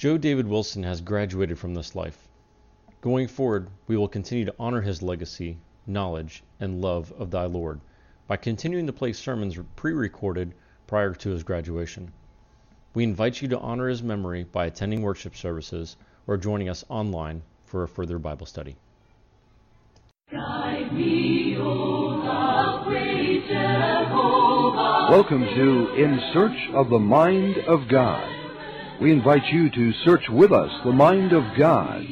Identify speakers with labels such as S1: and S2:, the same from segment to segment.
S1: Joe David Wilson has graduated from this life. Going forward, we will continue to honor his legacy, knowledge, and love of thy Lord by continuing to play sermons pre recorded prior to his graduation. We invite you to honor his memory by attending worship services or joining us online for a further Bible study.
S2: Welcome to In Search of the Mind of God. We invite you to search with us the mind of God.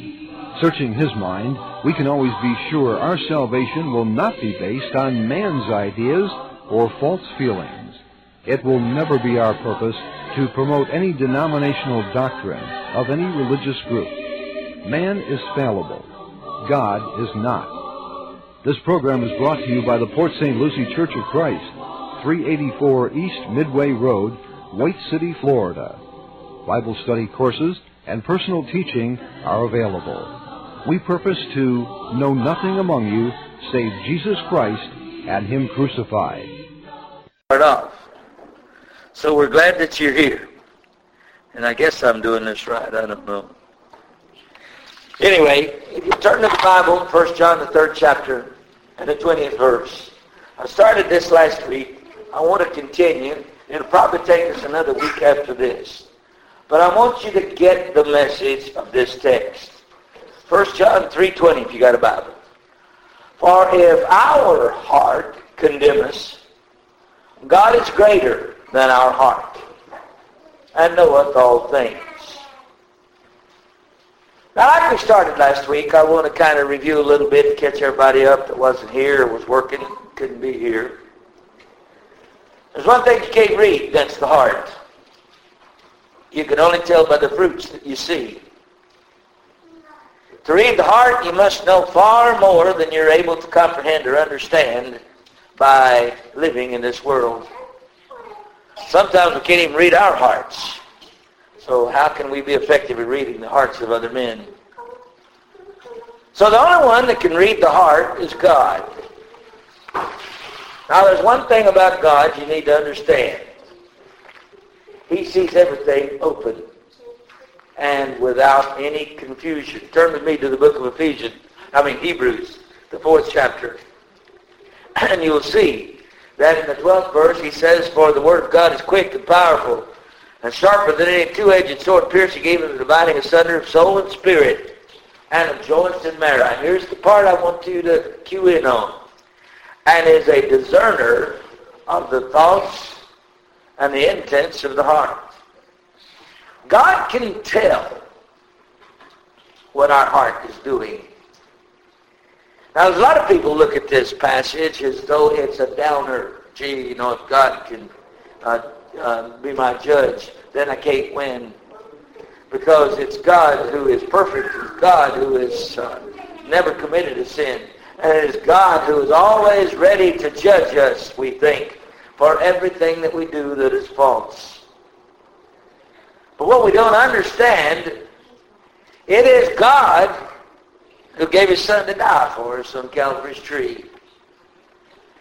S2: Searching His mind, we can always be sure our salvation will not be based on man's ideas or false feelings. It will never be our purpose to promote any denominational doctrine of any religious group. Man is fallible. God is not. This program is brought to you by the Port St. Lucie Church of Christ, 384 East Midway Road, White City, Florida. Bible study courses and personal teaching are available we purpose to know nothing among you save Jesus Christ and Him crucified.
S3: Off. So we're glad that you're here. And I guess I'm doing this right. I don't know. Anyway, if you turn to the Bible, 1 John, the third chapter, and the 20th verse. I started this last week. I want to continue. It'll probably take us another week after this. But I want you to get the message of this text. 1 John 3.20 if you got a Bible. For if our heart condemn us, God is greater than our heart and knoweth all things. Now, like we started last week, I want to kind of review a little bit catch everybody up that wasn't here was working, couldn't be here. There's one thing you can't read, that's the heart. You can only tell by the fruits that you see. To read the heart, you must know far more than you're able to comprehend or understand by living in this world. Sometimes we can't even read our hearts. So how can we be effective at reading the hearts of other men? So the only one that can read the heart is God. Now there's one thing about God you need to understand. He sees everything open and without any confusion. Turn with me to the book of Ephesians, I mean Hebrews, the fourth chapter. And you'll see that in the 12th verse he says, For the word of God is quick and powerful, and sharper than any two-edged sword, piercing even the dividing asunder of soul and spirit, and of joints and marrow. And here's the part I want you to cue in on. And is a discerner of the thoughts and the intents of the heart. God can tell what our heart is doing. Now, a lot of people look at this passage as though it's a downer. Gee, you know, if God can uh, uh, be my judge, then I can't win. Because it's God who is perfect. It's God who has uh, never committed a sin. And it is God who is always ready to judge us, we think, for everything that we do that is false. But what we don't understand, it is God who gave his son to die for us on Calvary's tree.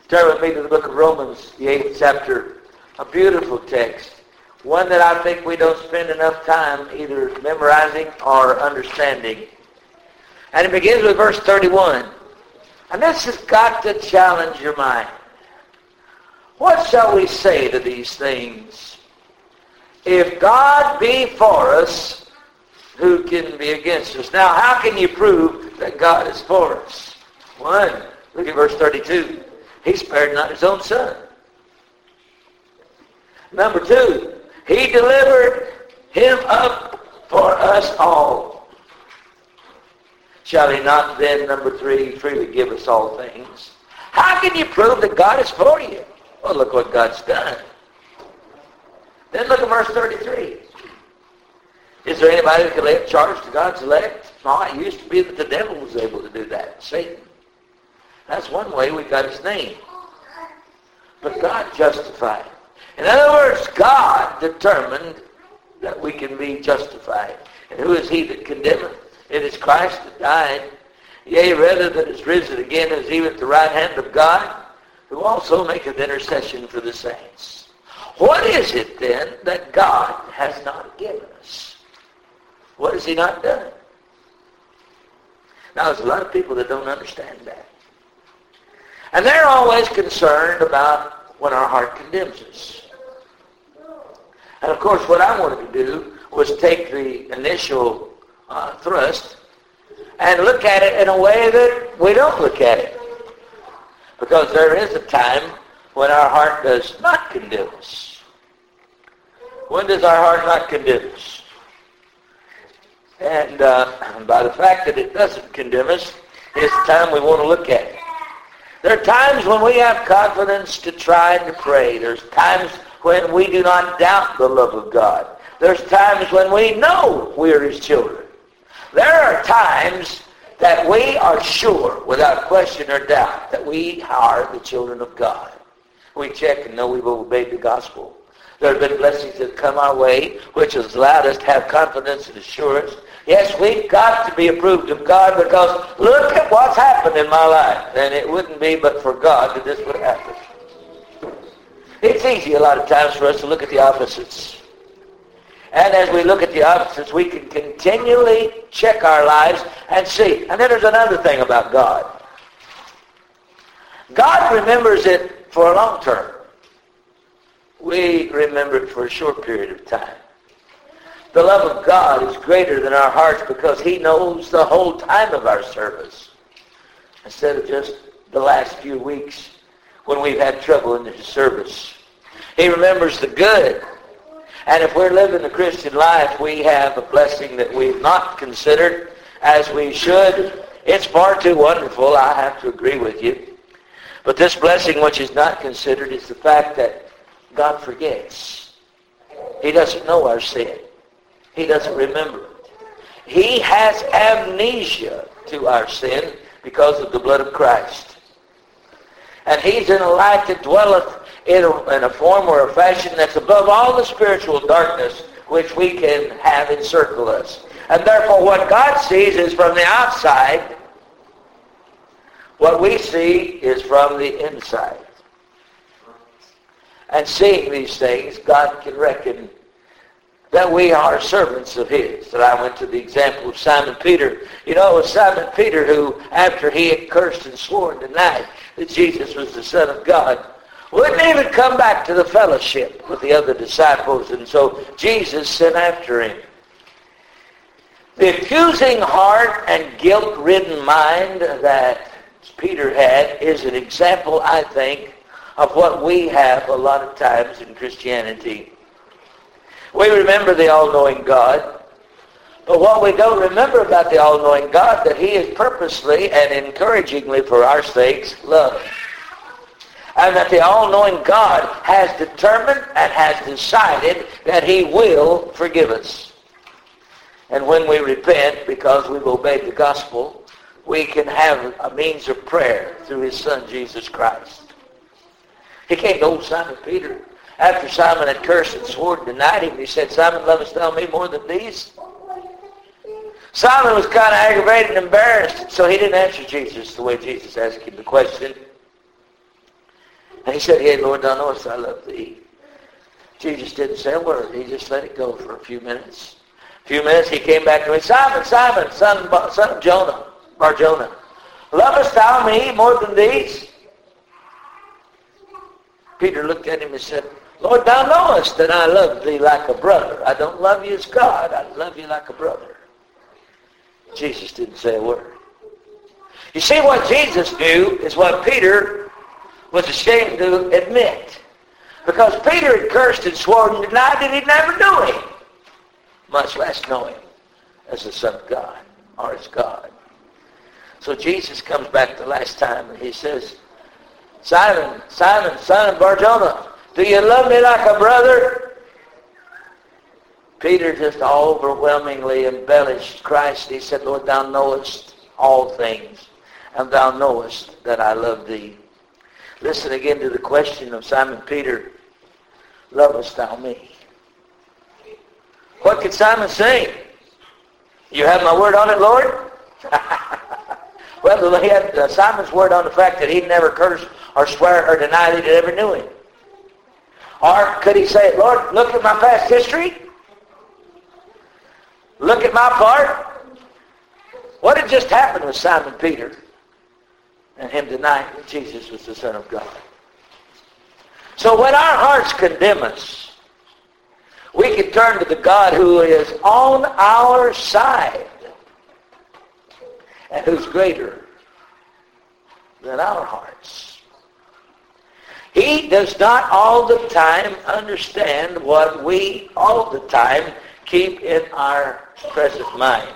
S3: Turn with me to the book of Romans, the 8th chapter. A beautiful text. One that I think we don't spend enough time either memorizing or understanding. And it begins with verse 31. And this has got to challenge your mind. What shall we say to these things? If God be for us, who can be against us? Now, how can you prove that God is for us? One, look at verse 32. He spared not his own son. Number two, he delivered him up for us all. Shall he not then, number three, freely give us all things? How can you prove that God is for you? Well, look what God's done. Then look at verse 33. Is there anybody that can lay a charge to God's elect? No, it used to be that the devil was able to do that, Satan. That's one way we got his name. But God justified. In other words, God determined that we can be justified. And who is he that condemneth? It is Christ that died. Yea, rather that is risen again, is even at the right hand of God, who also maketh intercession for the saints. What is it then that God has not given us? What has he not done? Now, there's a lot of people that don't understand that. And they're always concerned about when our heart condemns us. And of course, what I wanted to do was take the initial uh, thrust and look at it in a way that we don't look at it. Because there is a time when our heart does not condemn us. When does our heart not condemn us? And uh, by the fact that it doesn't condemn us, it's the time we want to look at it. There are times when we have confidence to try and to pray. There's times when we do not doubt the love of God. There's times when we know we are his children. There are times that we are sure, without question or doubt, that we are the children of God. We check and know we've obeyed the gospel. There have been blessings that come our way, which has allowed us to have confidence and assurance. Yes, we've got to be approved of God because look at what's happened in my life. And it wouldn't be but for God that this would happen. It's easy a lot of times for us to look at the opposites. And as we look at the opposites, we can continually check our lives and see. And then there's another thing about God. God remembers it for a long term. We remember it for a short period of time. The love of God is greater than our hearts because he knows the whole time of our service instead of just the last few weeks when we've had trouble in his service. He remembers the good and if we're living the Christian life, we have a blessing that we've not considered as we should. It's far too wonderful, I have to agree with you. But this blessing which is not considered is the fact that God forgets. He doesn't know our sin. He doesn't remember it. He has amnesia to our sin because of the blood of Christ. And he's in a light that dwelleth in a, in a form or a fashion that's above all the spiritual darkness which we can have encircle us. And therefore what God sees is from the outside. What we see is from the inside. And seeing these things, God can reckon that we are servants of his. That I went to the example of Simon Peter. You know, it was Simon Peter who, after he had cursed and sworn tonight that Jesus was the Son of God, wouldn't even come back to the fellowship with the other disciples. And so Jesus sent after him. The accusing heart and guilt-ridden mind that Peter had is an example, I think, of what we have a lot of times in Christianity. We remember the all-knowing God, but what we don't remember about the all-knowing God, that he is purposely and encouragingly for our sakes loved and that the all-knowing God has determined and has decided that he will forgive us. And when we repent because we've obeyed the gospel, we can have a means of prayer through his son, Jesus Christ. He came to old Simon Peter. After Simon had cursed and sworn and denied him, he said, Simon, lovest thou me more than these? Simon was kind of aggravated and embarrassed, so he didn't answer Jesus the way Jesus asked him the question. He said, Hey, Lord, thou knowest I love thee. Jesus didn't say a word. He just let it go for a few minutes. A few minutes, he came back to me, Simon, Simon, son, son of Jonah, Bar Jonah, lovest thou me more than these? Peter looked at him and said, Lord, thou knowest that I love thee like a brother. I don't love you as God. I love you like a brother. Jesus didn't say a word. You see, what Jesus knew is what Peter was ashamed to admit. Because Peter had cursed and sworn and denied that he'd never knew him, much less know him as the Son of God or as God. So Jesus comes back the last time and he says, Simon, Simon, son of Barjona, do you love me like a brother? Peter just overwhelmingly embellished Christ. He said, Lord, thou knowest all things, and thou knowest that I love thee. Listen again to the question of Simon Peter, lovest thou me? What could Simon say? You have my word on it, Lord? well, he had uh, Simon's word on the fact that he'd never cursed or swear or deny that he ever knew him. Or could he say, Lord, look at my past history? look at my part. What had just happened with Simon Peter and him denying that Jesus was the Son of God? So when our hearts condemn us, we can turn to the God who is on our side and who's greater than our hearts. He does not all the time understand what we all the time keep in our present mind.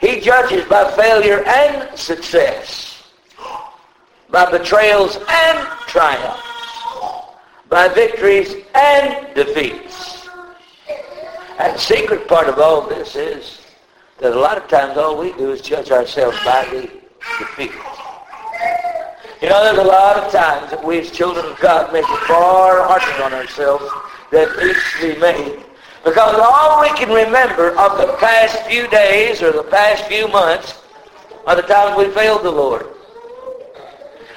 S3: He judges by failure and success, by betrayals and triumphs, by victories and defeats. And the secret part of all this is that a lot of times all we do is judge ourselves by the defeat. You know, there's a lot of times that we as children of God make it far harder on ourselves than needs to be made because all we can remember of the past few days or the past few months are the times we failed the Lord.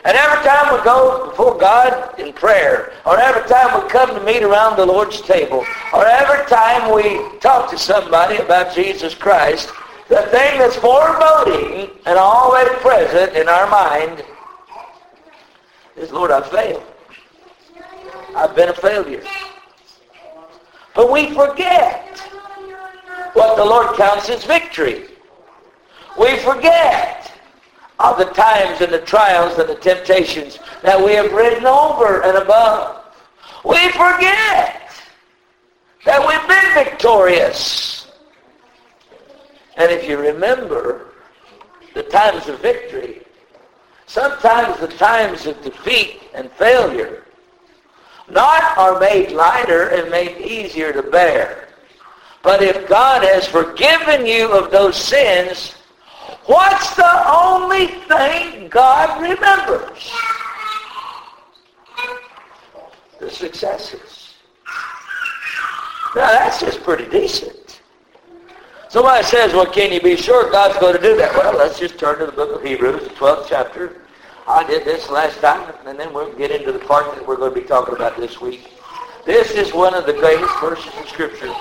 S3: And every time we go before God in prayer, or every time we come to meet around the Lord's table, or every time we talk to somebody about Jesus Christ, the thing that's foreboding and already present in our mind is, Lord, I've failed. I've been a failure. But we forget what the Lord counts as victory. We forget of the times and the trials and the temptations that we have ridden over and above. We forget that we've been victorious. And if you remember the times of victory, sometimes the times of defeat and failure not are made lighter and made easier to bear. But if God has forgiven you of those sins, what's the only thing God remembers? The successes. Now that's just pretty decent. Somebody says, well, can you be sure God's going to do that? Well, let's just turn to the book of Hebrews, the 12th chapter. I did this last time, and then we'll get into the part that we're going to be talking about this week. This is one of the greatest verses in Scripture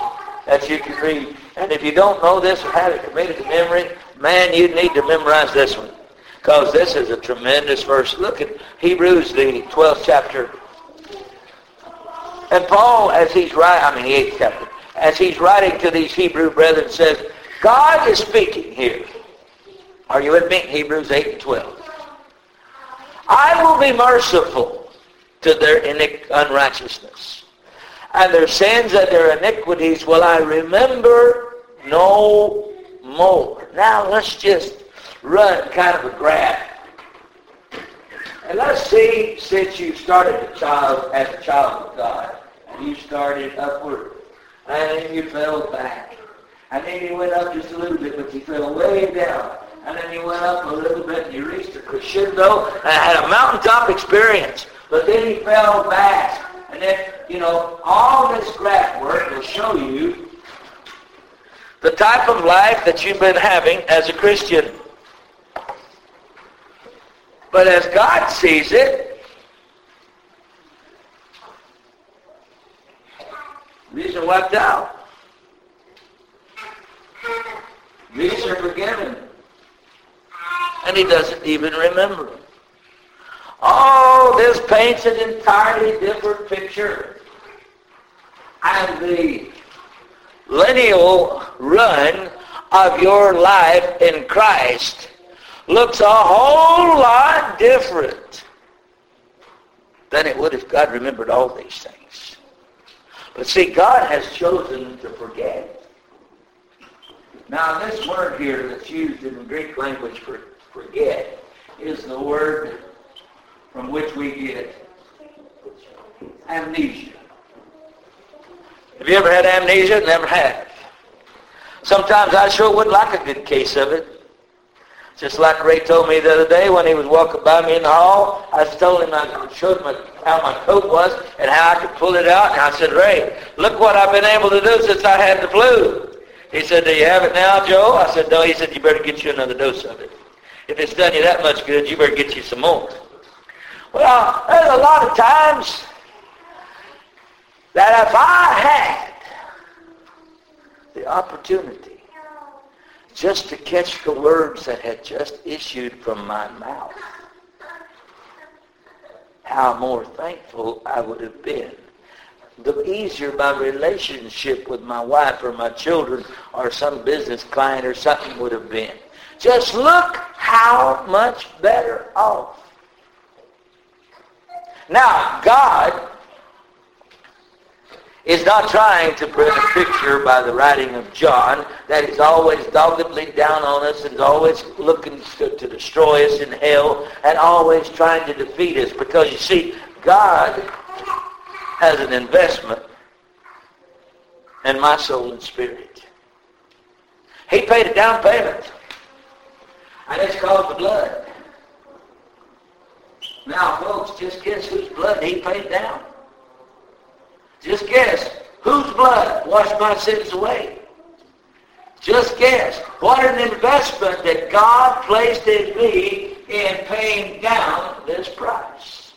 S3: that you can read. And if you don't know this or have it committed to memory, man, you need to memorize this one. Because this is a tremendous verse. Look at Hebrews, the 12th chapter. And Paul, as he's writing, I mean the 8th chapter, as he's writing to these Hebrew brethren, says, God is speaking here. Are you with me? Hebrews 8 and 12. I will be merciful to their unrighteousness. And their sins and their iniquities will I remember no more. Now let's just run kind of a graph. And let's see, since you started a child as a child of God, you started upward, and then you fell back, and then you went up just a little bit, but you fell way down and then you went up a little bit and you reached a crescendo and had a mountaintop experience. But then he fell back. And then, you know, all this graph work will show you the type of life that you've been having as a Christian. But as God sees it, these are wiped out. These are forgiven and he doesn't even remember them. Oh, this paints an entirely different picture. And the lineal run of your life in Christ looks a whole lot different than it would if God remembered all these things. But see, God has chosen to forget. Now, this word here that's used in the Greek language for forget is the word from which we get amnesia. Have you ever had amnesia? Never have. Sometimes I sure would like a good case of it. Just like Ray told me the other day when he was walking by me in the hall, I told him, I showed him how my coat was and how I could pull it out. And I said, Ray, look what I've been able to do since I had the flu. He said, do you have it now, Joe? I said, no. He said, you better get you another dose of it. If it's done you that much good, you better get you some more. Well, there's a lot of times that if I had the opportunity just to catch the words that had just issued from my mouth, how more thankful I would have been. The easier my relationship with my wife or my children or some business client or something would have been. Just look how much better off. Now, God is not trying to print a picture by the writing of John that is always doggedly down on us and always looking to, to destroy us in hell and always trying to defeat us. Because you see, God has an investment in my soul and spirit. He paid a down payment. And it's called the blood. Now, folks, just guess whose blood he paid down. Just guess. Whose blood washed my sins away? Just guess. What an investment that God placed in me in paying down this price.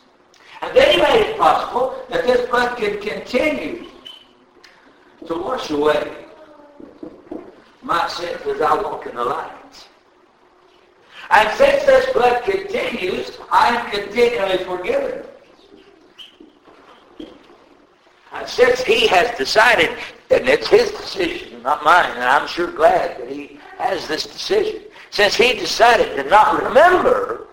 S3: And then he made it possible that this blood could continue to wash away my sins as I walk in the light. And since this blood continues, I am continually forgiven. And since he has decided, and it's his decision, not mine, and I'm sure glad that he has this decision. Since he decided to not remember,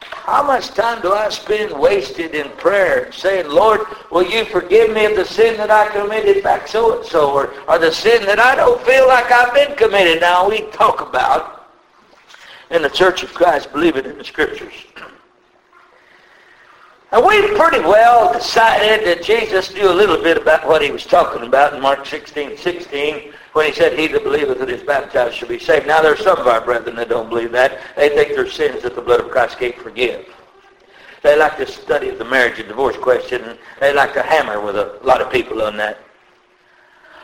S3: how much time do I spend wasted in prayer saying, Lord, will you forgive me of the sin that I committed back so-and-so, or, or the sin that I don't feel like I've been committed? Now, we talk about in the Church of Christ, believe it in the Scriptures. And we pretty well decided that Jesus knew a little bit about what he was talking about in Mark 16, 16, when he said, He that believeth is baptized shall be saved. Now, there are some of our brethren that don't believe that. They think their sins that the blood of Christ can't forgive. They like to study the marriage and divorce question, they like to hammer with a lot of people on that.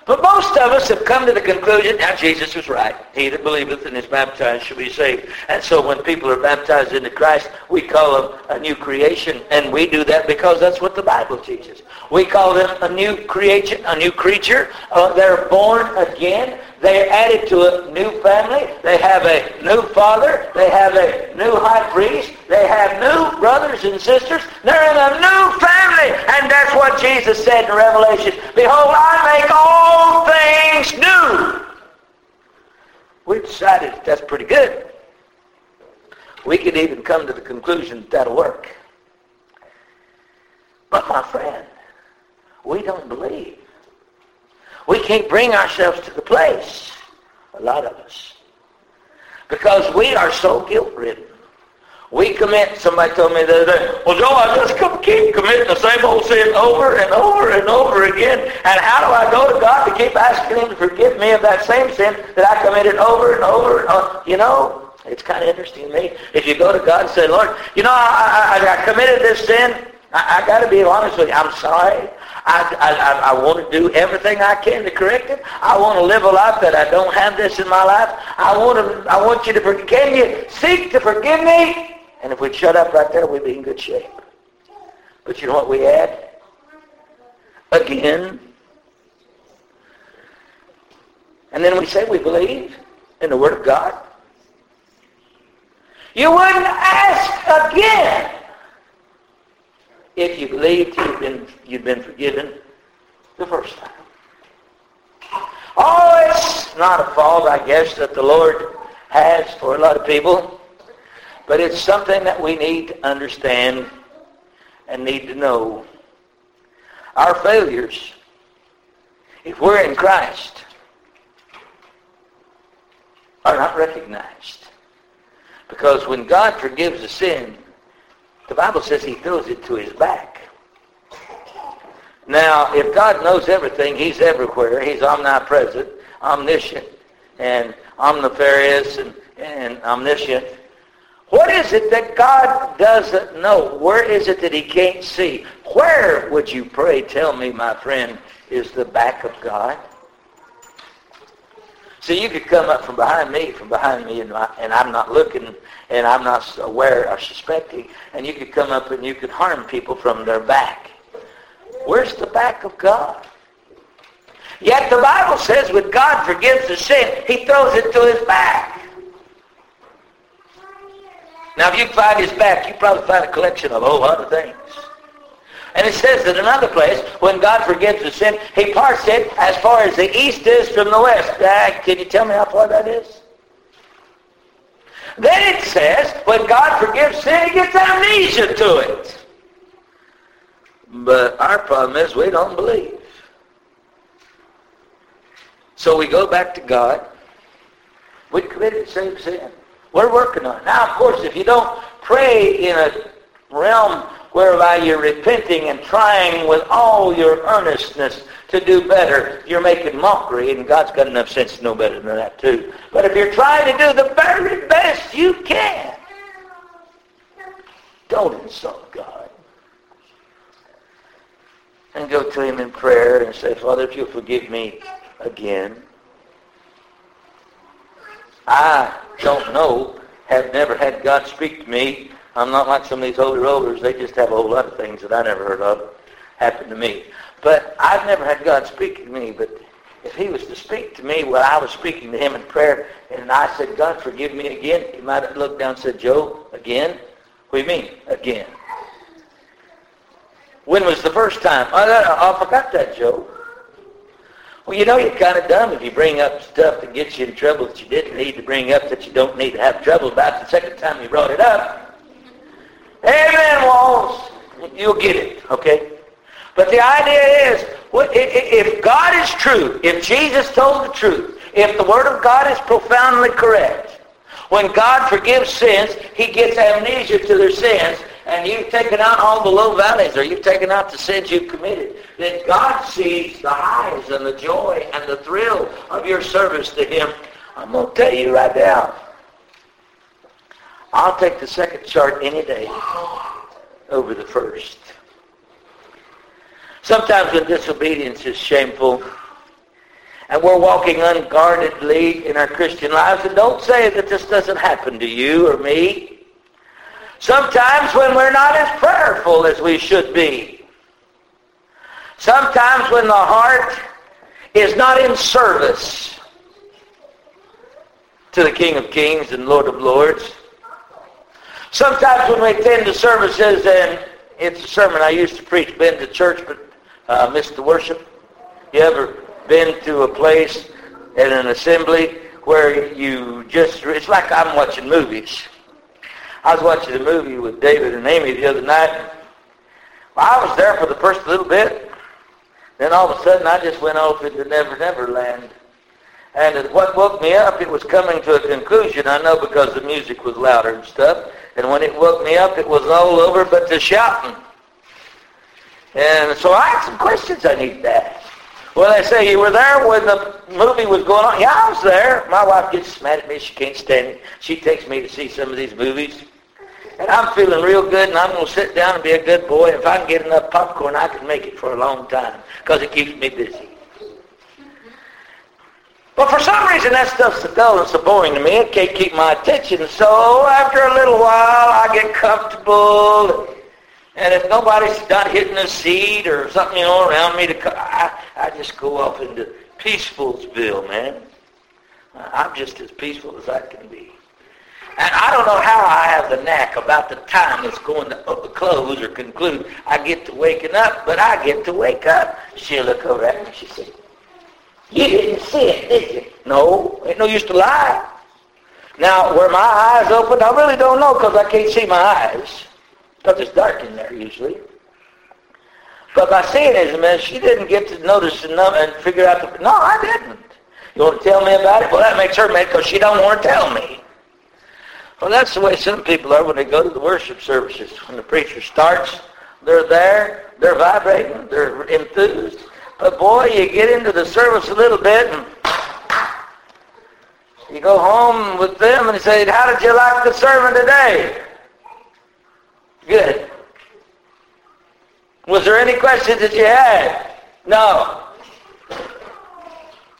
S3: But most of us have come to the conclusion, now Jesus was right. He that believeth and is baptized shall be saved. And so when people are baptized into Christ, we call them a new creation. And we do that because that's what the Bible teaches. We call them a new creation, a new creature. Uh, they're born again. They are added to a new family. They have a new father. They have a new high priest. They have new brothers and sisters. They're in a new family. And that's what Jesus said in Revelation. Behold, I make all things new. We decided that's pretty good. We could even come to the conclusion that that'll work. But my friend, we don't believe. We can't bring ourselves to the place, a lot of us, because we are so guilt-ridden. We commit, somebody told me the other day, well, Joe, I just keep committing the same old sin over and over and over again. And how do I go to God to keep asking him to forgive me of that same sin that I committed over and over and over? You know, it's kind of interesting to me. If you go to God and say, Lord, you know, I, I, I committed this sin. I, I got to be honest with you. I'm sorry. I, I, I want to do everything I can to correct it. I want to live a life that I don't have this in my life. I want to. I want you to forgive. Can you seek to forgive me? And if we'd shut up right there, we'd be in good shape. But you know what we add? Again. And then we say we believe in the Word of God. You wouldn't ask again if you believed you'd been, you'd been forgiven the first time. Oh, it's not a fault, I guess, that the Lord has for a lot of people. But it's something that we need to understand and need to know. Our failures, if we're in Christ, are not recognized. Because when God forgives a sin, the Bible says he throws it to his back. Now, if God knows everything, he's everywhere. He's omnipresent, omniscient, and omnifarious, and, and omniscient. What is it that God doesn't know? Where is it that he can't see? Where, would you pray, tell me, my friend, is the back of God? See, you could come up from behind me, from behind me, and, I, and I'm not looking, and I'm not aware or suspecting, and you could come up and you could harm people from their back. Where's the back of God? Yet the Bible says when God forgives the sin, he throws it to his back. Now, if you find his back, you probably find a collection of a whole lot of things. And it says in another place, when God forgives the sin, he parts it as far as the east is from the west. Uh, can you tell me how far that is? Then it says, when God forgives sin, he gets amnesia to it. But our problem is we don't believe. So we go back to God. We committed the same sin. We're working on it. Now, of course, if you don't pray in a realm whereby you're repenting and trying with all your earnestness to do better, you're making mockery, and God's got enough sense to know better than that, too. But if you're trying to do the very best you can, don't insult God. And go to him in prayer and say, Father, if you'll forgive me again, I don't know, have never had God speak to me. I'm not like some of these holy rollers. They just have a whole lot of things that I never heard of happen to me. But I've never had God speak to me. But if he was to speak to me while I was speaking to him in prayer, and I said, God, forgive me again, he might have looked down and said, Joe, again? What do you mean, again? When was the first time? Oh, I, I forgot that, Joe. Well, you know you're kind of dumb if you bring up stuff that gets you in trouble that you didn't need to bring up that you don't need to have trouble about the second time you brought it up. Amen, Walls. You'll get it, okay? But the idea is, if God is true, if Jesus told the truth, if the Word of God is profoundly correct, when God forgives sins, He gets amnesia to their sins, and you've taken out all the low valleys, or you've taken out the sins you've committed, then God sees the highs and the joy and the thrill of your service to Him. I'm going to tell you right now, I'll take the second chart any day over the first. Sometimes when disobedience is shameful, and we're walking unguardedly in our Christian lives, and don't say that this doesn't happen to you or me. Sometimes when we're not as prayerful as we should be. Sometimes when the heart is not in service to the King of Kings and Lord of Lords. Sometimes when we attend the services, and it's a sermon I used to preach, been to church but uh, missed the worship. You ever been to a place in an assembly where you just, it's like I'm watching movies. I was watching a movie with David and Amy the other night. Well, I was there for the first little bit. Then all of a sudden, I just went off into Never Never Land. And what woke me up, it was coming to a conclusion. I know because the music was louder and stuff. And when it woke me up, it was all over but the shouting. And so I had some questions I need to ask. Well, they say you were there when the movie was going on. Yeah, I was there. My wife gets mad at me. She can't stand it. She takes me to see some of these movies. And I'm feeling real good, and I'm going to sit down and be a good boy. If I can get enough popcorn, I can make it for a long time because it keeps me busy. But for some reason, that stuff's so dull and so boring to me, it can't keep my attention. So after a little while, I get comfortable. And if nobody's not hitting a seat or something, you know, around me, to, I, I just go off into Peacefulsville, man. I'm just as peaceful as I can be. And I don't know how I have the knack about the time it's going to uh, close or conclude. I get to waking up, but I get to wake up. She'll look over at me. She said, you didn't see it, did you? No, ain't no use to lie. Now, were my eyes open? I really don't know because I can't see my eyes. Because it's dark in there usually. But by seeing it, man, she didn't get to notice and, and figure out the... No, I didn't. You want to tell me about it? Well, that makes her mad because she don't want to tell me. Well, that's the way some people are when they go to the worship services. When the preacher starts, they're there, they're vibrating, they're enthused. But boy, you get into the service a little bit and you go home with them and say, how did you like the sermon today? Good. Was there any questions that you had? No.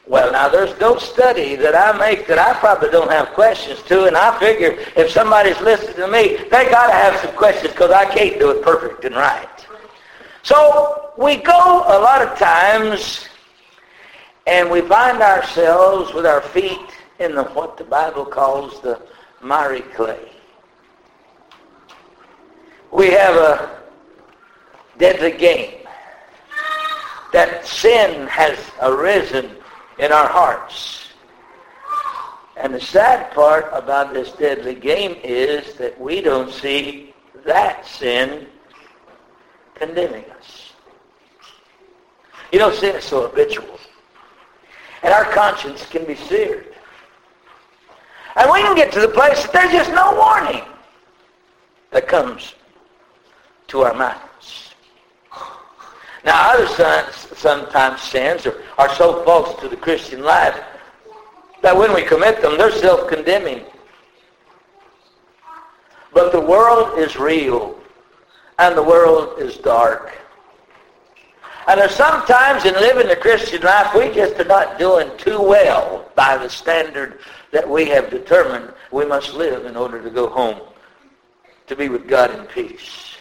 S3: Well, now there's no study that I make that I probably don't have questions to, and I figure if somebody's listening to me, they got to have some questions because I can't do it perfect and right. So we go a lot of times And we find ourselves with our feet in the, what the Bible calls the miry clay. We have a deadly game. That sin has arisen in our hearts. And the sad part about this deadly game is that we don't see that sin condemning us. You know, sin is so habitual. And our conscience can be seared. And we can get to the place that there's just no warning that comes to our minds. Now, other sons sometimes sins are, are so false to the Christian life that when we commit them, they're self-condemning. But the world is real, and the world is dark. And there's sometimes in living the Christian life, we just are not doing too well by the standard that we have determined we must live in order to go home to be with God in peace.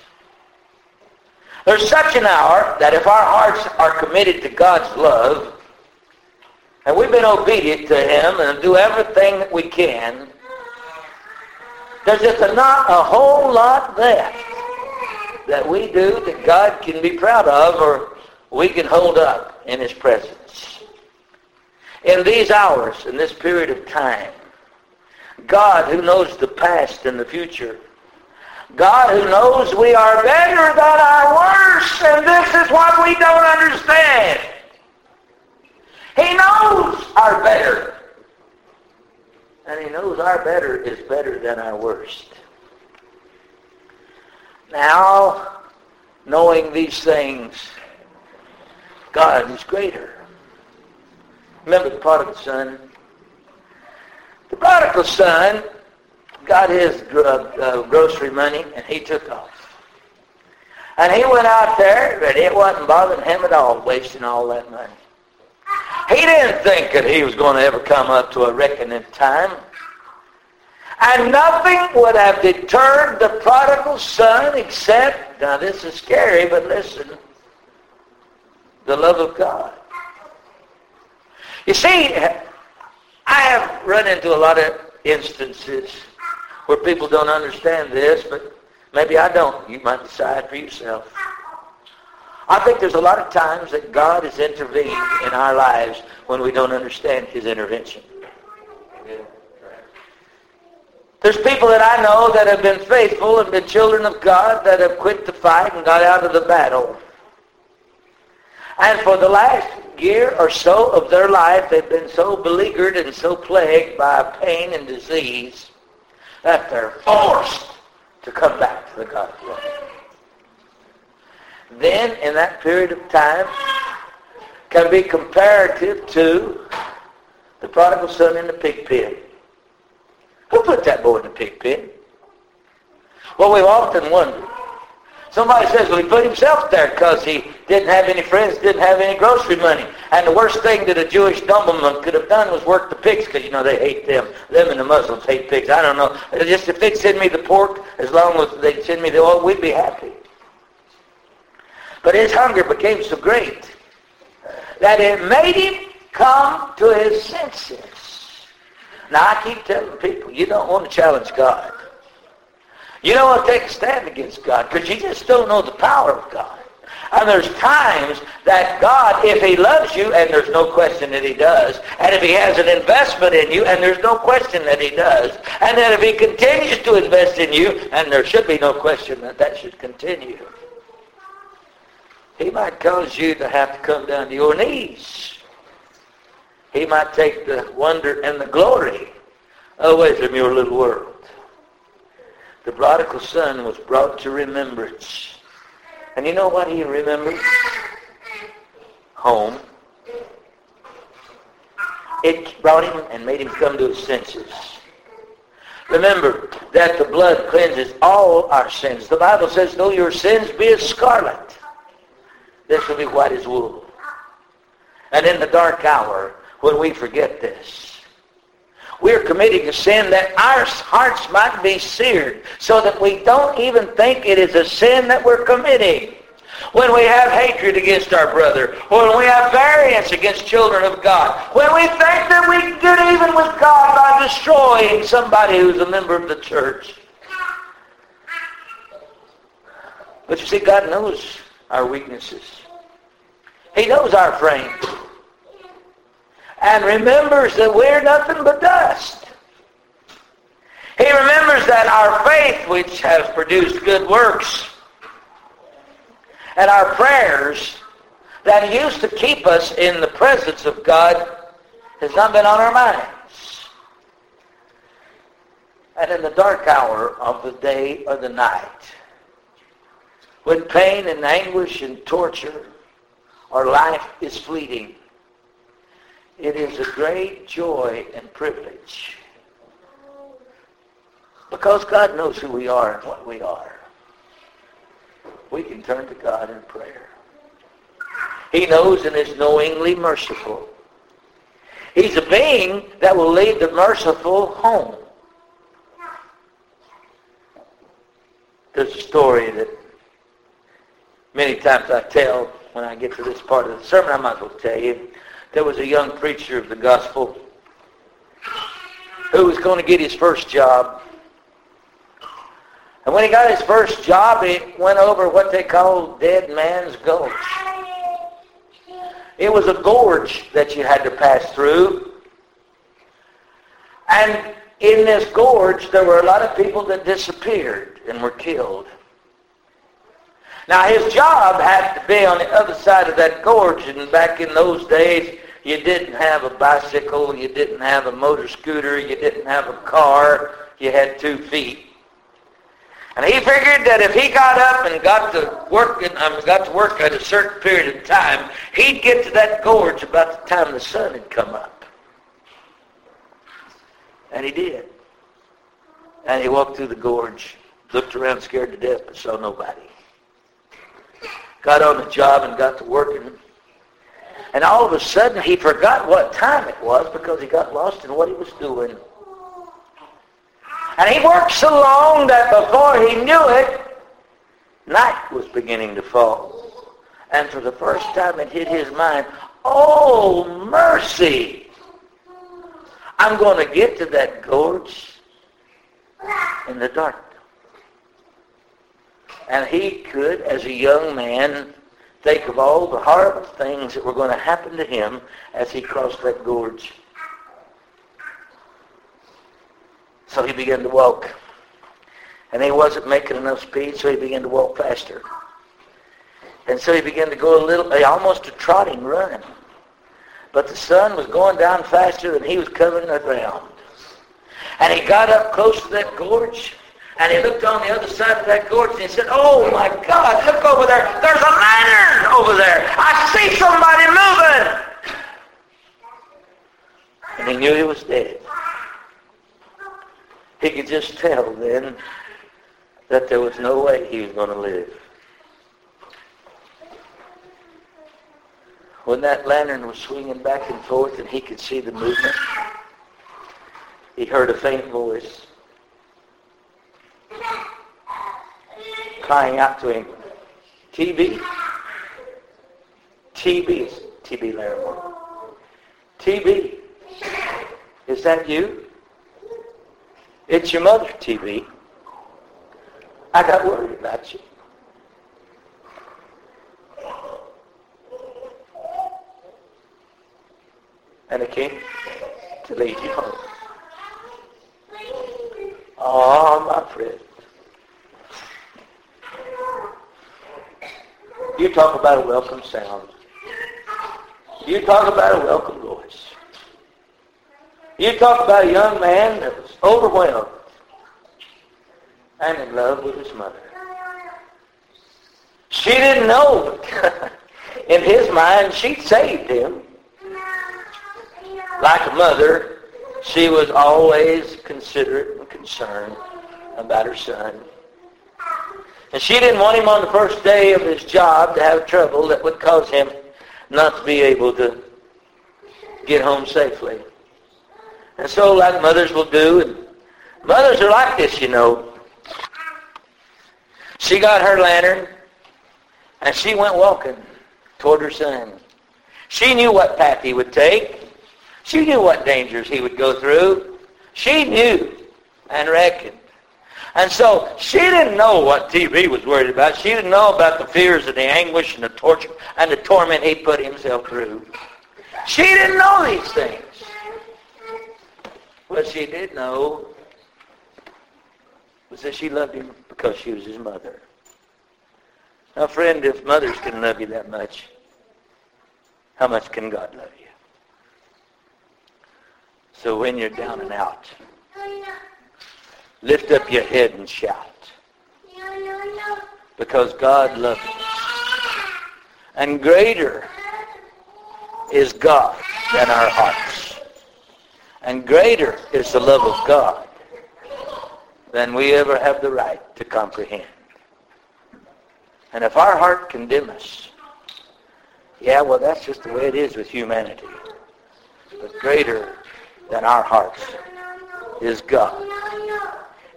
S3: There's such an hour that if our hearts are committed to God's love, and we've been obedient to Him and do everything that we can, there's just a, not a whole lot left that we do that God can be proud of or we can hold up in His presence. In these hours, in this period of time, God who knows the past and the future God who knows we are better than our worst, and this is what we don't understand. He knows our better. And he knows our better is better than our worst. Now, knowing these things, God is greater. Remember the prodigal son? The prodigal son got his uh, grocery money, and he took off. And he went out there, but it wasn't bothering him at all, wasting all that money. He didn't think that he was going to ever come up to a reckoning time. And nothing would have deterred the prodigal son except, now this is scary, but listen, the love of God. You see, I have run into a lot of instances where people don't understand this, but maybe I don't. You might decide for yourself. I think there's a lot of times that God has intervened in our lives when we don't understand his intervention. There's people that I know that have been faithful and been children of God that have quit the fight and got out of the battle. And for the last year or so of their life, they've been so beleaguered and so plagued by pain and disease that they're forced to come back to the gospel. Then, in that period of time, can be comparative to the prodigal son in the pig pen. Who put that boy in the pig pen? Well, we've often wondered. Somebody says, well, he put himself there because he didn't have any friends, didn't have any grocery money. And the worst thing that a Jewish nobleman could have done was work the pigs because, you know, they hate them. Them and the Muslims hate pigs. I don't know. Just if they'd send me the pork, as long as they'd send me the oil, we'd be happy. But his hunger became so great that it made him come to his senses. Now, I keep telling people, you don't want to challenge God. You don't want to take a stand against God because you just don't know the power of God. And there's times that God, if he loves you, and there's no question that he does, and if he has an investment in you, and there's no question that he does, and that if he continues to invest in you, and there should be no question that that should continue, he might cause you to have to come down to your knees. He might take the wonder and the glory away from your little world the prodigal son was brought to remembrance. And you know what he remembered? Home. It brought him and made him come to his senses. Remember that the blood cleanses all our sins. The Bible says, though your sins be as scarlet, this will be white as wool. And in the dark hour, when we forget this, we're committing a sin that our hearts might be seared so that we don't even think it is a sin that we're committing. when we have hatred against our brother, when we have variance against children of God, when we think that we can get even with God by destroying somebody who's a member of the church. But you see, God knows our weaknesses. He knows our frame. And remembers that we're nothing but dust. He remembers that our faith, which has produced good works, and our prayers that used to keep us in the presence of God has not been on our minds. And in the dark hour of the day or the night, when pain and anguish and torture or life is fleeting, it is a great joy and privilege because God knows who we are and what we are we can turn to God in prayer. He knows and is knowingly merciful. He's a being that will lead the merciful home. There's a story that many times I tell when I get to this part of the sermon. I might as well tell you. There was a young preacher of the gospel who was going to get his first job and when he got his first job, he went over what they call Dead Man's Gulch. It was a gorge that you had to pass through. And in this gorge, there were a lot of people that disappeared and were killed. Now, his job had to be on the other side of that gorge, and back in those days, you didn't have a bicycle, you didn't have a motor scooter, you didn't have a car, you had two feet. And he figured that if he got up and got to work, and, um, got to work at a certain period of time, he'd get to that gorge about the time the sun had come up. And he did. And he walked through the gorge, looked around scared to death, but saw nobody. Got on the job and got to working. And all of a sudden, he forgot what time it was because he got lost in what he was doing. And he worked so long that before he knew it, night was beginning to fall. And for the first time it hit his mind, oh, mercy. I'm going to get to that gorge in the dark. And he could, as a young man, think of all the horrible things that were going to happen to him as he crossed that gorge. So he began to walk. And he wasn't making enough speed, so he began to walk faster. And so he began to go a little, almost a trotting run. But the sun was going down faster than he was covering the ground. And he got up close to that gorge, and he looked on the other side of that gorge, and he said, oh my God, look over there. There's a lantern over there. I see somebody moving. And he knew he was dead. He could just tell then that there was no way he was going to live. When that lantern was swinging back and forth and he could see the movement, he heard a faint voice crying out to him, TB, TB, T.B. Larimore. TB, is that you? It's your mother, TB. I got worried about you. And I came to lead you home. Oh, my friend. You talk about a welcome sound. You talk about a welcome voice. You talk about a young man that was overwhelmed and in love with his mother. She didn't know. in his mind, she saved him. Like a mother, she was always considerate and concerned about her son. And she didn't want him on the first day of his job to have trouble that would cause him not to be able to get home safely. And so like mothers will do, and mothers are like this, you know. She got her lantern, And she went walking toward her son. She knew what path he would take. She knew what dangers he would go through. She knew and reckoned. And so she didn't know what TB was worried about. She didn't know about the fears and the anguish and the torture and the torment he put himself through. She didn't know these things. What she did know was that she loved him because she was his mother. Now, friend, if mothers can love you that much, how much can God love you? So when you're down and out, lift up your head and shout. Because God loves us. And greater is God than our hearts. And greater is the love of God than we ever have the right to comprehend. And if our heart condemn us, yeah, well, that's just the way it is with humanity. But greater than our hearts is God.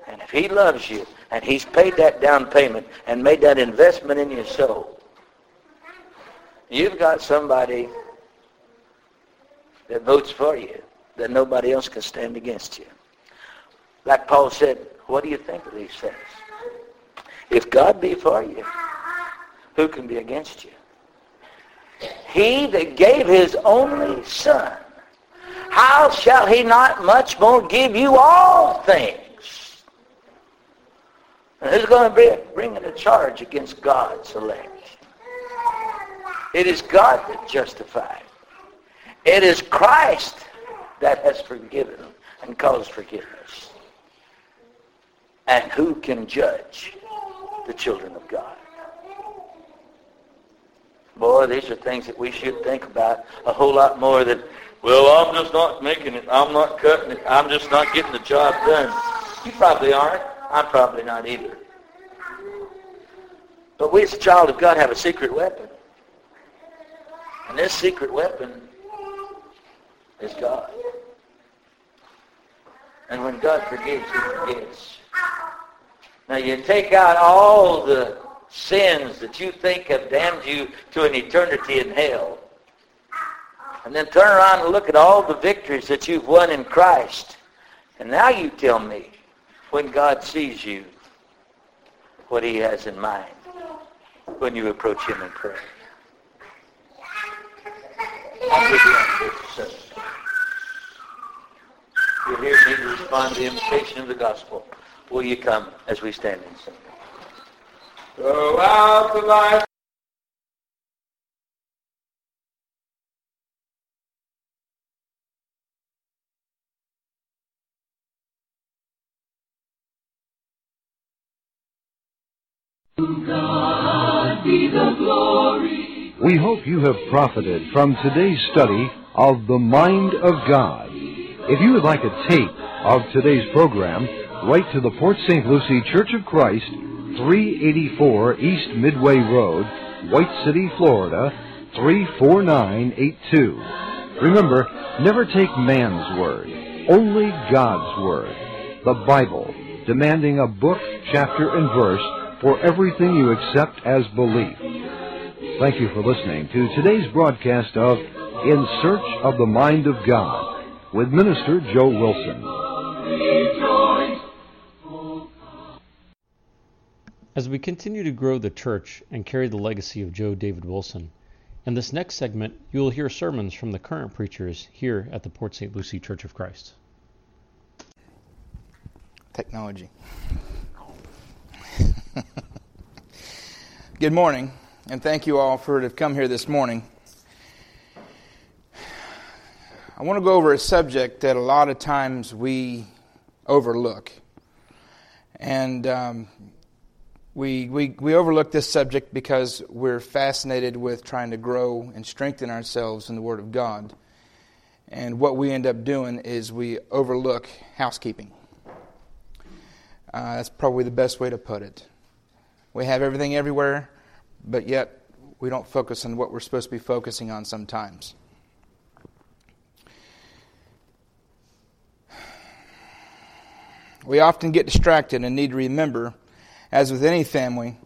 S3: And if he loves you, and he's paid that down payment and made that investment in your soul, you've got somebody that votes for you that nobody else can stand against you. Like Paul said, what do you think of these things? If God be for you, who can be against you? He that gave his only son, how shall he not much more give you all things? And who's going to be bringing a charge against God's elect? It is God that justifies. It is Christ that has forgiven and caused forgiveness. And who can judge the children of God? Boy, these are things that we should think about a whole lot more than, well, I'm just not making it. I'm not cutting it. I'm just not getting the job done. You probably aren't. I'm probably not either. But we as a child of God have a secret weapon. And this secret weapon is God. And when God forgives, he forgives. Now you take out all the sins that you think have damned you to an eternity in hell. And then turn around and look at all the victories that you've won in Christ. And now you tell me, when God sees you, what he has in mind when you approach him in prayer. You hear me respond to the invitation of the gospel. Will you come as we stand and sing? Go out the light.
S2: We hope you have profited from today's study of the Mind of God. If you would like a tape of today's program, write to the Port St. Lucie Church of Christ, 384 East Midway Road, White City, Florida, 34982. Remember, never take man's word, only God's word, the Bible, demanding a book, chapter, and verse for everything you accept as belief. Thank you for listening to today's broadcast of In Search of the Mind of God with Minister Joe Wilson.
S1: As we continue to grow the church and carry the legacy of Joe David Wilson, in this next segment, you will hear sermons from the current preachers here at the Port St. Lucie Church of Christ.
S4: Technology. Good morning, and thank you all for to come here this morning. I want to go over a subject that a lot of times we overlook. And um, we, we, we overlook this subject because we're fascinated with trying to grow and strengthen ourselves in the Word of God. And what we end up doing is we overlook housekeeping. Uh, that's probably the best way to put it. We have everything everywhere, but yet we don't focus on what we're supposed to be focusing on sometimes. We often get distracted and need to remember, as with any family,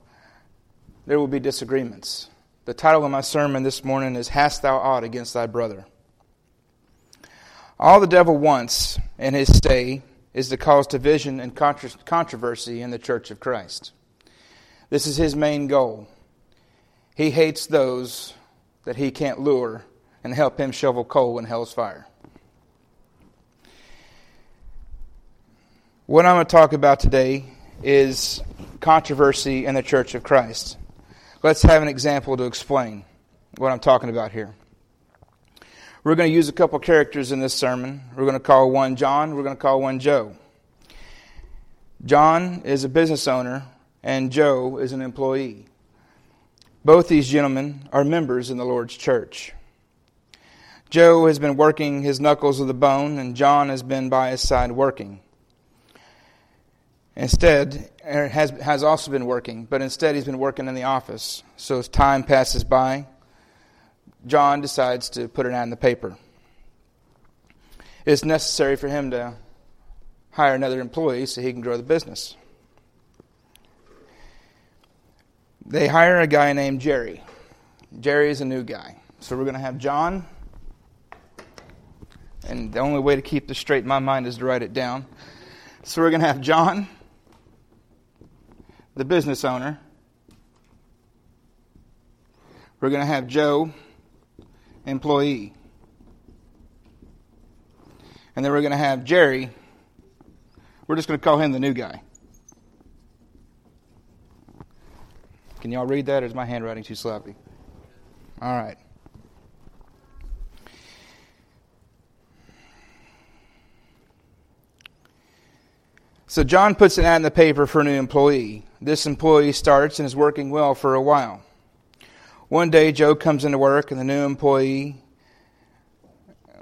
S4: there will be disagreements. The title of my sermon this morning is Hast Thou Aught Against Thy Brother? All the devil wants in his stay is to cause division and controversy in the church of Christ. This is his main goal. He hates those that he can't lure and help him shovel coal in hell's fire. What I'm going to talk about today is controversy in the church of Christ. Let's have an example to explain what I'm talking about here. We're going to use a couple characters in this sermon. We're going to call one John, we're going to call one Joe. John is a business owner, and Joe is an employee. Both these gentlemen are members in the Lord's church. Joe has been working his knuckles to the bone, and John has been by his side working. Instead, er, has, has also been working, but instead he's been working in the office. So as time passes by, John decides to put it out in the paper. It's necessary for him to hire another employee so he can grow the business. They hire a guy named Jerry. Jerry is a new guy. So we're going to have John. And the only way to keep this straight in my mind is to write it down. So we're going to have John, the business owner. We're going to have Joe, employee. And then we're going to have Jerry. We're just going to call him the new guy. Can y'all read that, or is my handwriting too sloppy? All right. So John puts an ad in the paper for a new employee. This employee starts and is working well for a while. One day, Joe comes into work, and the new employee,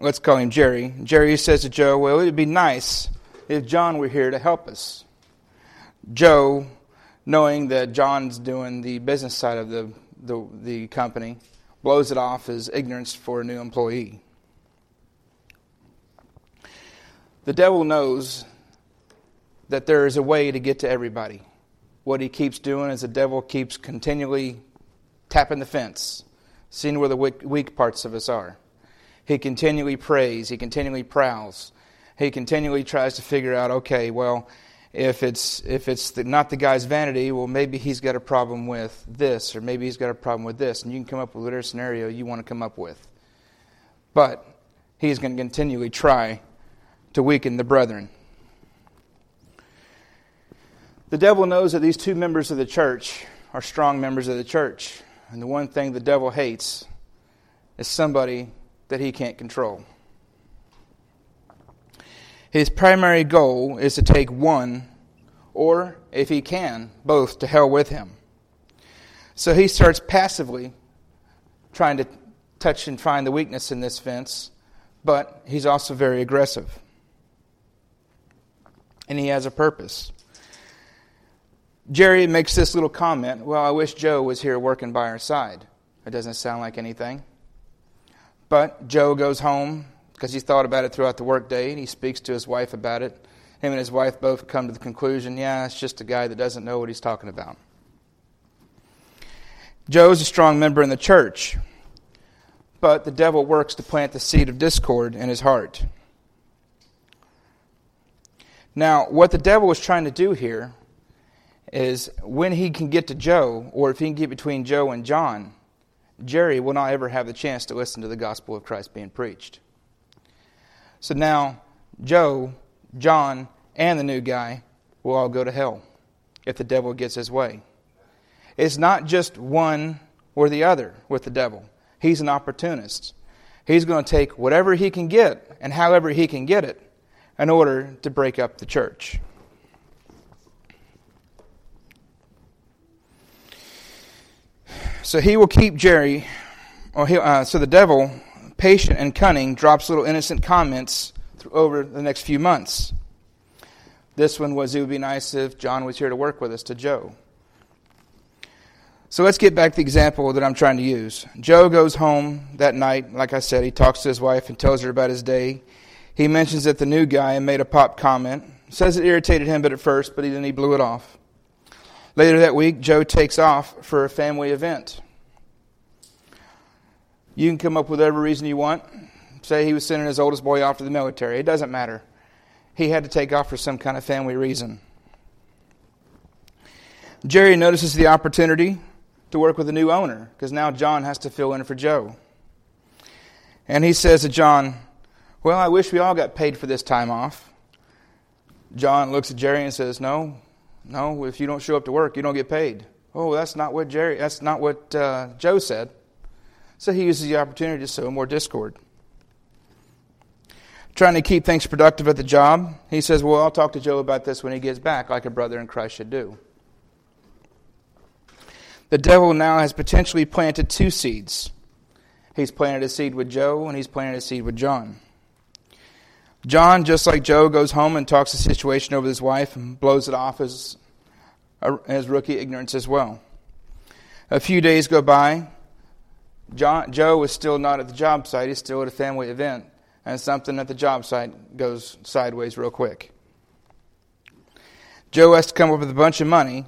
S4: let's call him Jerry, Jerry says to Joe, Well, it would be nice if John were here to help us. Joe, knowing that John's doing the business side of the, the, the company, blows it off as ignorance for a new employee. The devil knows that there is a way to get to everybody. What he keeps doing is the devil keeps continually tapping the fence, seeing where the weak, weak parts of us are. He continually preys, he continually prowls. He continually tries to figure out, okay, well, if it's if it's the, not the guy's vanity, well, maybe he's got a problem with this, or maybe he's got a problem with this, and you can come up with whatever scenario you want to come up with. But he's going to continually try to weaken the brethren. The devil knows that these two members of the church are strong members of the church. And the one thing the devil hates is somebody that he can't control. His primary goal is to take one, or if he can, both to hell with him. So he starts passively trying to touch and find the weakness in this fence, but he's also very aggressive. And he has a purpose. Jerry makes this little comment Well, I wish Joe was here working by our side. It doesn't sound like anything. But Joe goes home because he's thought about it throughout the workday and he speaks to his wife about it. Him and his wife both come to the conclusion yeah, it's just a guy that doesn't know what he's talking about. Joe is a strong member in the church, but the devil works to plant the seed of discord in his heart. Now, what the devil was trying to do here is when he can get to Joe, or if he can get between Joe and John, Jerry will not ever have the chance to listen to the gospel of Christ being preached. So now, Joe, John, and the new guy will all go to hell if the devil gets his way. It's not just one or the other with the devil, he's an opportunist. He's going to take whatever he can get and however he can get it in order to break up the church. So he will keep Jerry, or he, uh, so the devil, patient and cunning, drops little innocent comments over the next few months. This one was, it would be nice if John was here to work with us, to Joe. So let's get back to the example that I'm trying to use. Joe goes home that night. Like I said, he talks to his wife and tells her about his day. He mentions that the new guy made a pop comment. Says it irritated him but at first, but then he blew it off. Later that week, Joe takes off for a family event. You can come up with whatever reason you want. Say he was sending his oldest boy off to the military. It doesn't matter. He had to take off for some kind of family reason. Jerry notices the opportunity to work with a new owner because now John has to fill in for Joe. And he says to John, Well, I wish we all got paid for this time off. John looks at Jerry and says, No, no, if you don't show up to work, you don't get paid. Oh, that's not what Jerry, that's not what uh, Joe said. So he uses the opportunity to sow more discord. Trying to keep things productive at the job, he says, Well, I'll talk to Joe about this when he gets back, like a brother in Christ should do. The devil now has potentially planted two seeds. He's planted a seed with Joe, and he's planted a seed with John. John, just like Joe, goes home and talks the situation over with his wife and blows it off as, as rookie ignorance as well. A few days go by. John, Joe is still not at the job site. He's still at a family event. And something at the job site goes sideways real quick. Joe has to come up with a bunch of money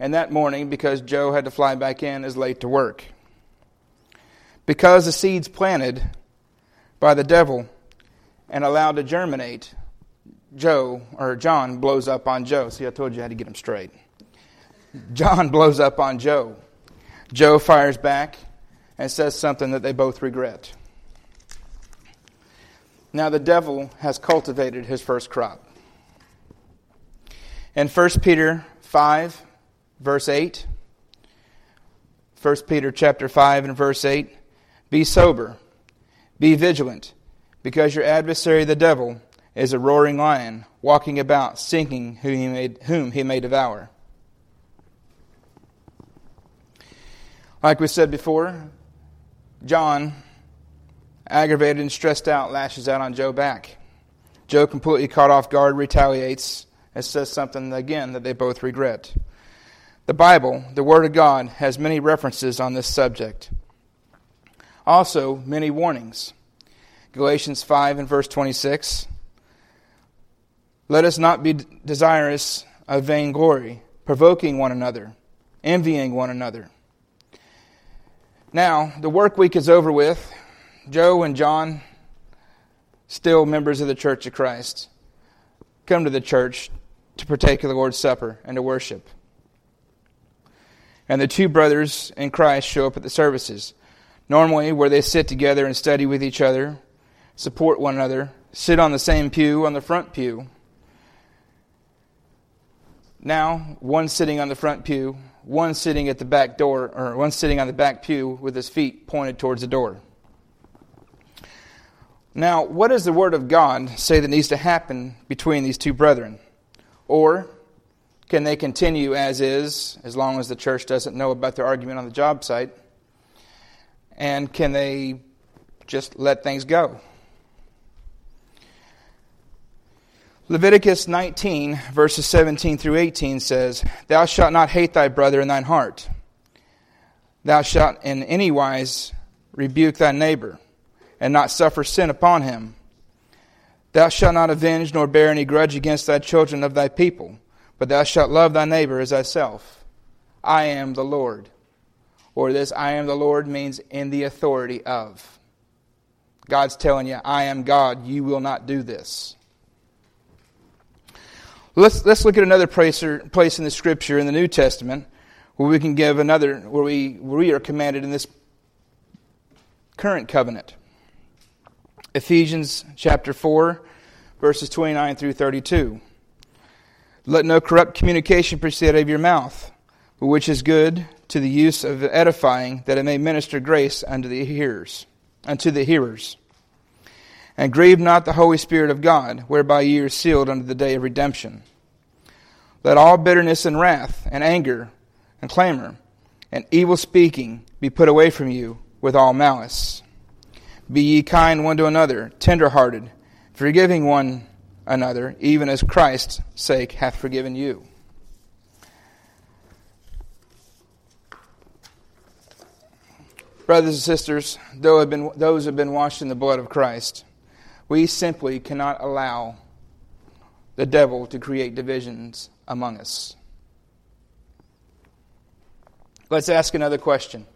S4: and that morning, because Joe had to fly back in, is late to work. Because the seeds planted by the devil and allowed to germinate, Joe, or John, blows up on Joe. See, I told you I had to get him straight. John blows up on Joe. Joe fires back and says something that they both regret. Now, the devil has cultivated his first crop. In 1 Peter 5, verse 8. 1 Peter chapter 5 and verse 8. Be sober, be vigilant, because your adversary the devil is a roaring lion, walking about, seeking whom he may, whom he may devour. Like we said before, John, aggravated and stressed out, lashes out on Joe back. Joe, completely caught off guard, retaliates and says something again that they both regret. The Bible, the Word of God, has many references on this subject. Also, many warnings. Galatians 5 and verse 26. Let us not be desirous of vainglory, provoking one another, envying one another. Now, the work week is over with. Joe and John, still members of the Church of Christ, come to the church to partake of the Lord's Supper and to worship and the two brothers in Christ show up at the services. Normally, where they sit together and study with each other, support one another, sit on the same pew, on the front pew. Now, one sitting on the front pew, one sitting at the back door, or one sitting on the back pew with his feet pointed towards the door. Now, what does the Word of God say that needs to happen between these two brethren? Or, can they continue as is, as long as the church doesn't know about their argument on the job site? And can they just let things go? Leviticus 19, verses 17 through 18 says, Thou shalt not hate thy brother in thine heart. Thou shalt in any wise rebuke thy neighbor, and not suffer sin upon him. Thou shalt not avenge nor bear any grudge against thy children of thy people but thou shalt love thy neighbor as thyself. I am the Lord. Or this I am the Lord means in the authority of. God's telling you, I am God. You will not do this. Let's, let's look at another place, place in the Scripture in the New Testament where we can give another, where we, where we are commanded in this current covenant. Ephesians chapter 4, verses 29 through 32. Let no corrupt communication proceed out of your mouth, but which is good to the use of edifying, that it may minister grace unto the hearers, unto the hearers. And grieve not the Holy Spirit of God, whereby ye are sealed unto the day of redemption. Let all bitterness and wrath and anger and clamor and evil speaking be put away from you with all malice. Be ye kind one to another, tender hearted, forgiving one another, even as Christ's sake hath forgiven you. Brothers and sisters, those who have been washed in the blood of Christ, we simply cannot allow the devil to create divisions among us. Let's ask another question.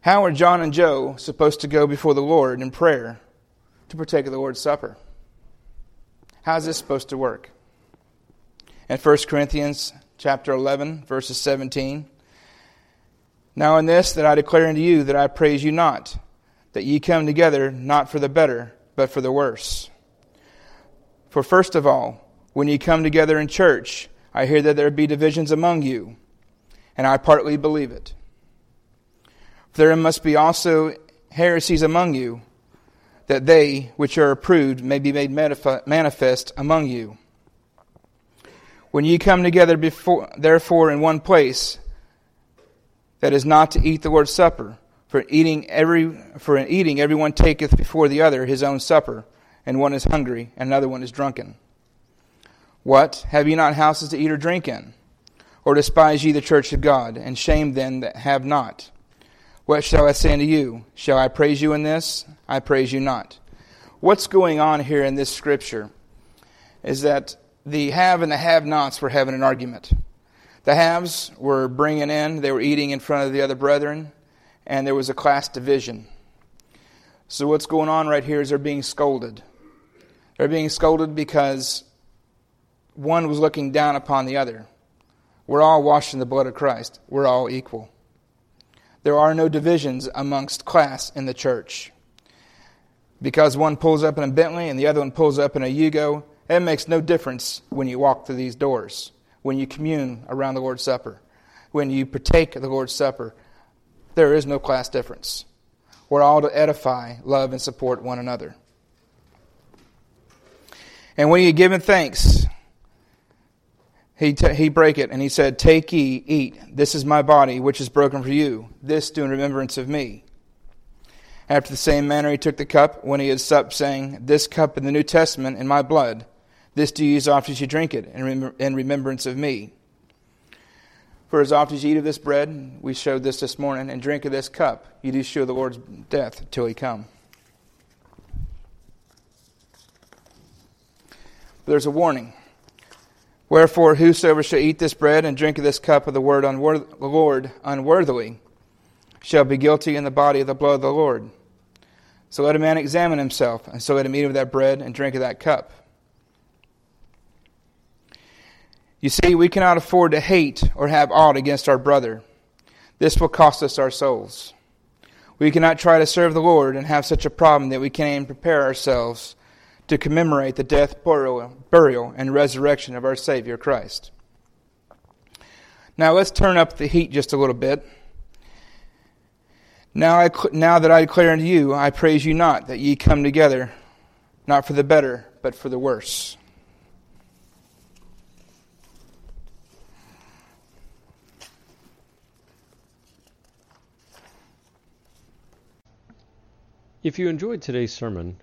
S4: How are John and Joe supposed to go before the Lord in prayer to partake of the Lord's Supper? How's this supposed to work? In 1 Corinthians chapter 11, verses 17, Now in this that I declare unto you that I praise you not, that ye come together not for the better, but for the worse. For first of all, when ye come together in church, I hear that there be divisions among you, and I partly believe it. For there must be also heresies among you, that they which are approved may be made manifest among you. When ye come together before, therefore in one place, that is not to eat the Lord's Supper, for eating every for in eating everyone taketh before the other his own supper, and one is hungry, and another one is drunken. What? Have ye not houses to eat or drink in? Or despise ye the church of God, and shame them that have not? What shall I say unto you? Shall I praise you in this? I praise you not. What's going on here in this scripture is that the have and the have nots were having an argument. The haves were bringing in, they were eating in front of the other brethren, and there was a class division. So, what's going on right here is they're being scolded. They're being scolded because one was looking down upon the other. We're all washed in the blood of Christ, we're all equal. There are no divisions amongst class in the church. Because one pulls up in a Bentley and the other one pulls up in a Yugo, it makes no difference when you walk through these doors, when you commune around the Lord's Supper, when you partake of the Lord's Supper. There is no class difference. We're all to edify, love, and support one another. And when you give given thanks, he, t- he brake it, and he said, Take ye, eat. This is my body, which is broken for you. This do in remembrance of me. After the same manner he took the cup when he had supped, saying, This cup in the New Testament in my blood. This do ye as often as you drink it, in, rem- in remembrance of me. For as often as you eat of this bread, we showed this this morning, and drink of this cup, you do show the Lord's death till he come. But There's a warning. Wherefore, whosoever shall eat this bread and drink of this cup of the word unworth- Lord unworthily shall be guilty in the body of the blood of the Lord. So let a man examine himself, and so let him eat of that bread and drink of that cup. You see, we cannot afford to hate or have aught against our brother. This will cost us our souls. We cannot try to serve the Lord and have such a problem that we can't even prepare ourselves to commemorate the death, burial, burial, and resurrection of our Savior Christ. Now let's turn up the heat just a little bit. Now, I, now that I declare unto you, I praise you not that ye come together, not for the better, but for the worse.
S1: If you enjoyed today's sermon,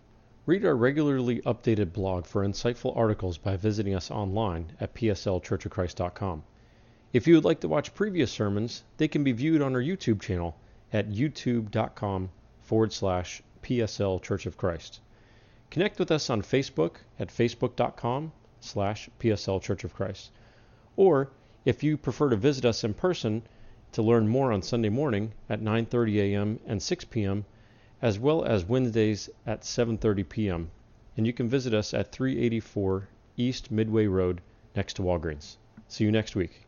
S1: Read our regularly updated blog for insightful articles by visiting us online at pslchurchofchrist.com. If you would like to watch previous sermons, they can be viewed on our YouTube channel at youtube.com forward slash PSL Church of Christ. Connect with us on Facebook at facebook.com slash PSL Church of Christ. Or, if you prefer to visit us in person to learn more on Sunday morning at 9.30 a.m. and 6 p.m., as well as Wednesdays at 7:30 p.m. And you can visit us at 384 East Midway Road next to Walgreens. See you next week.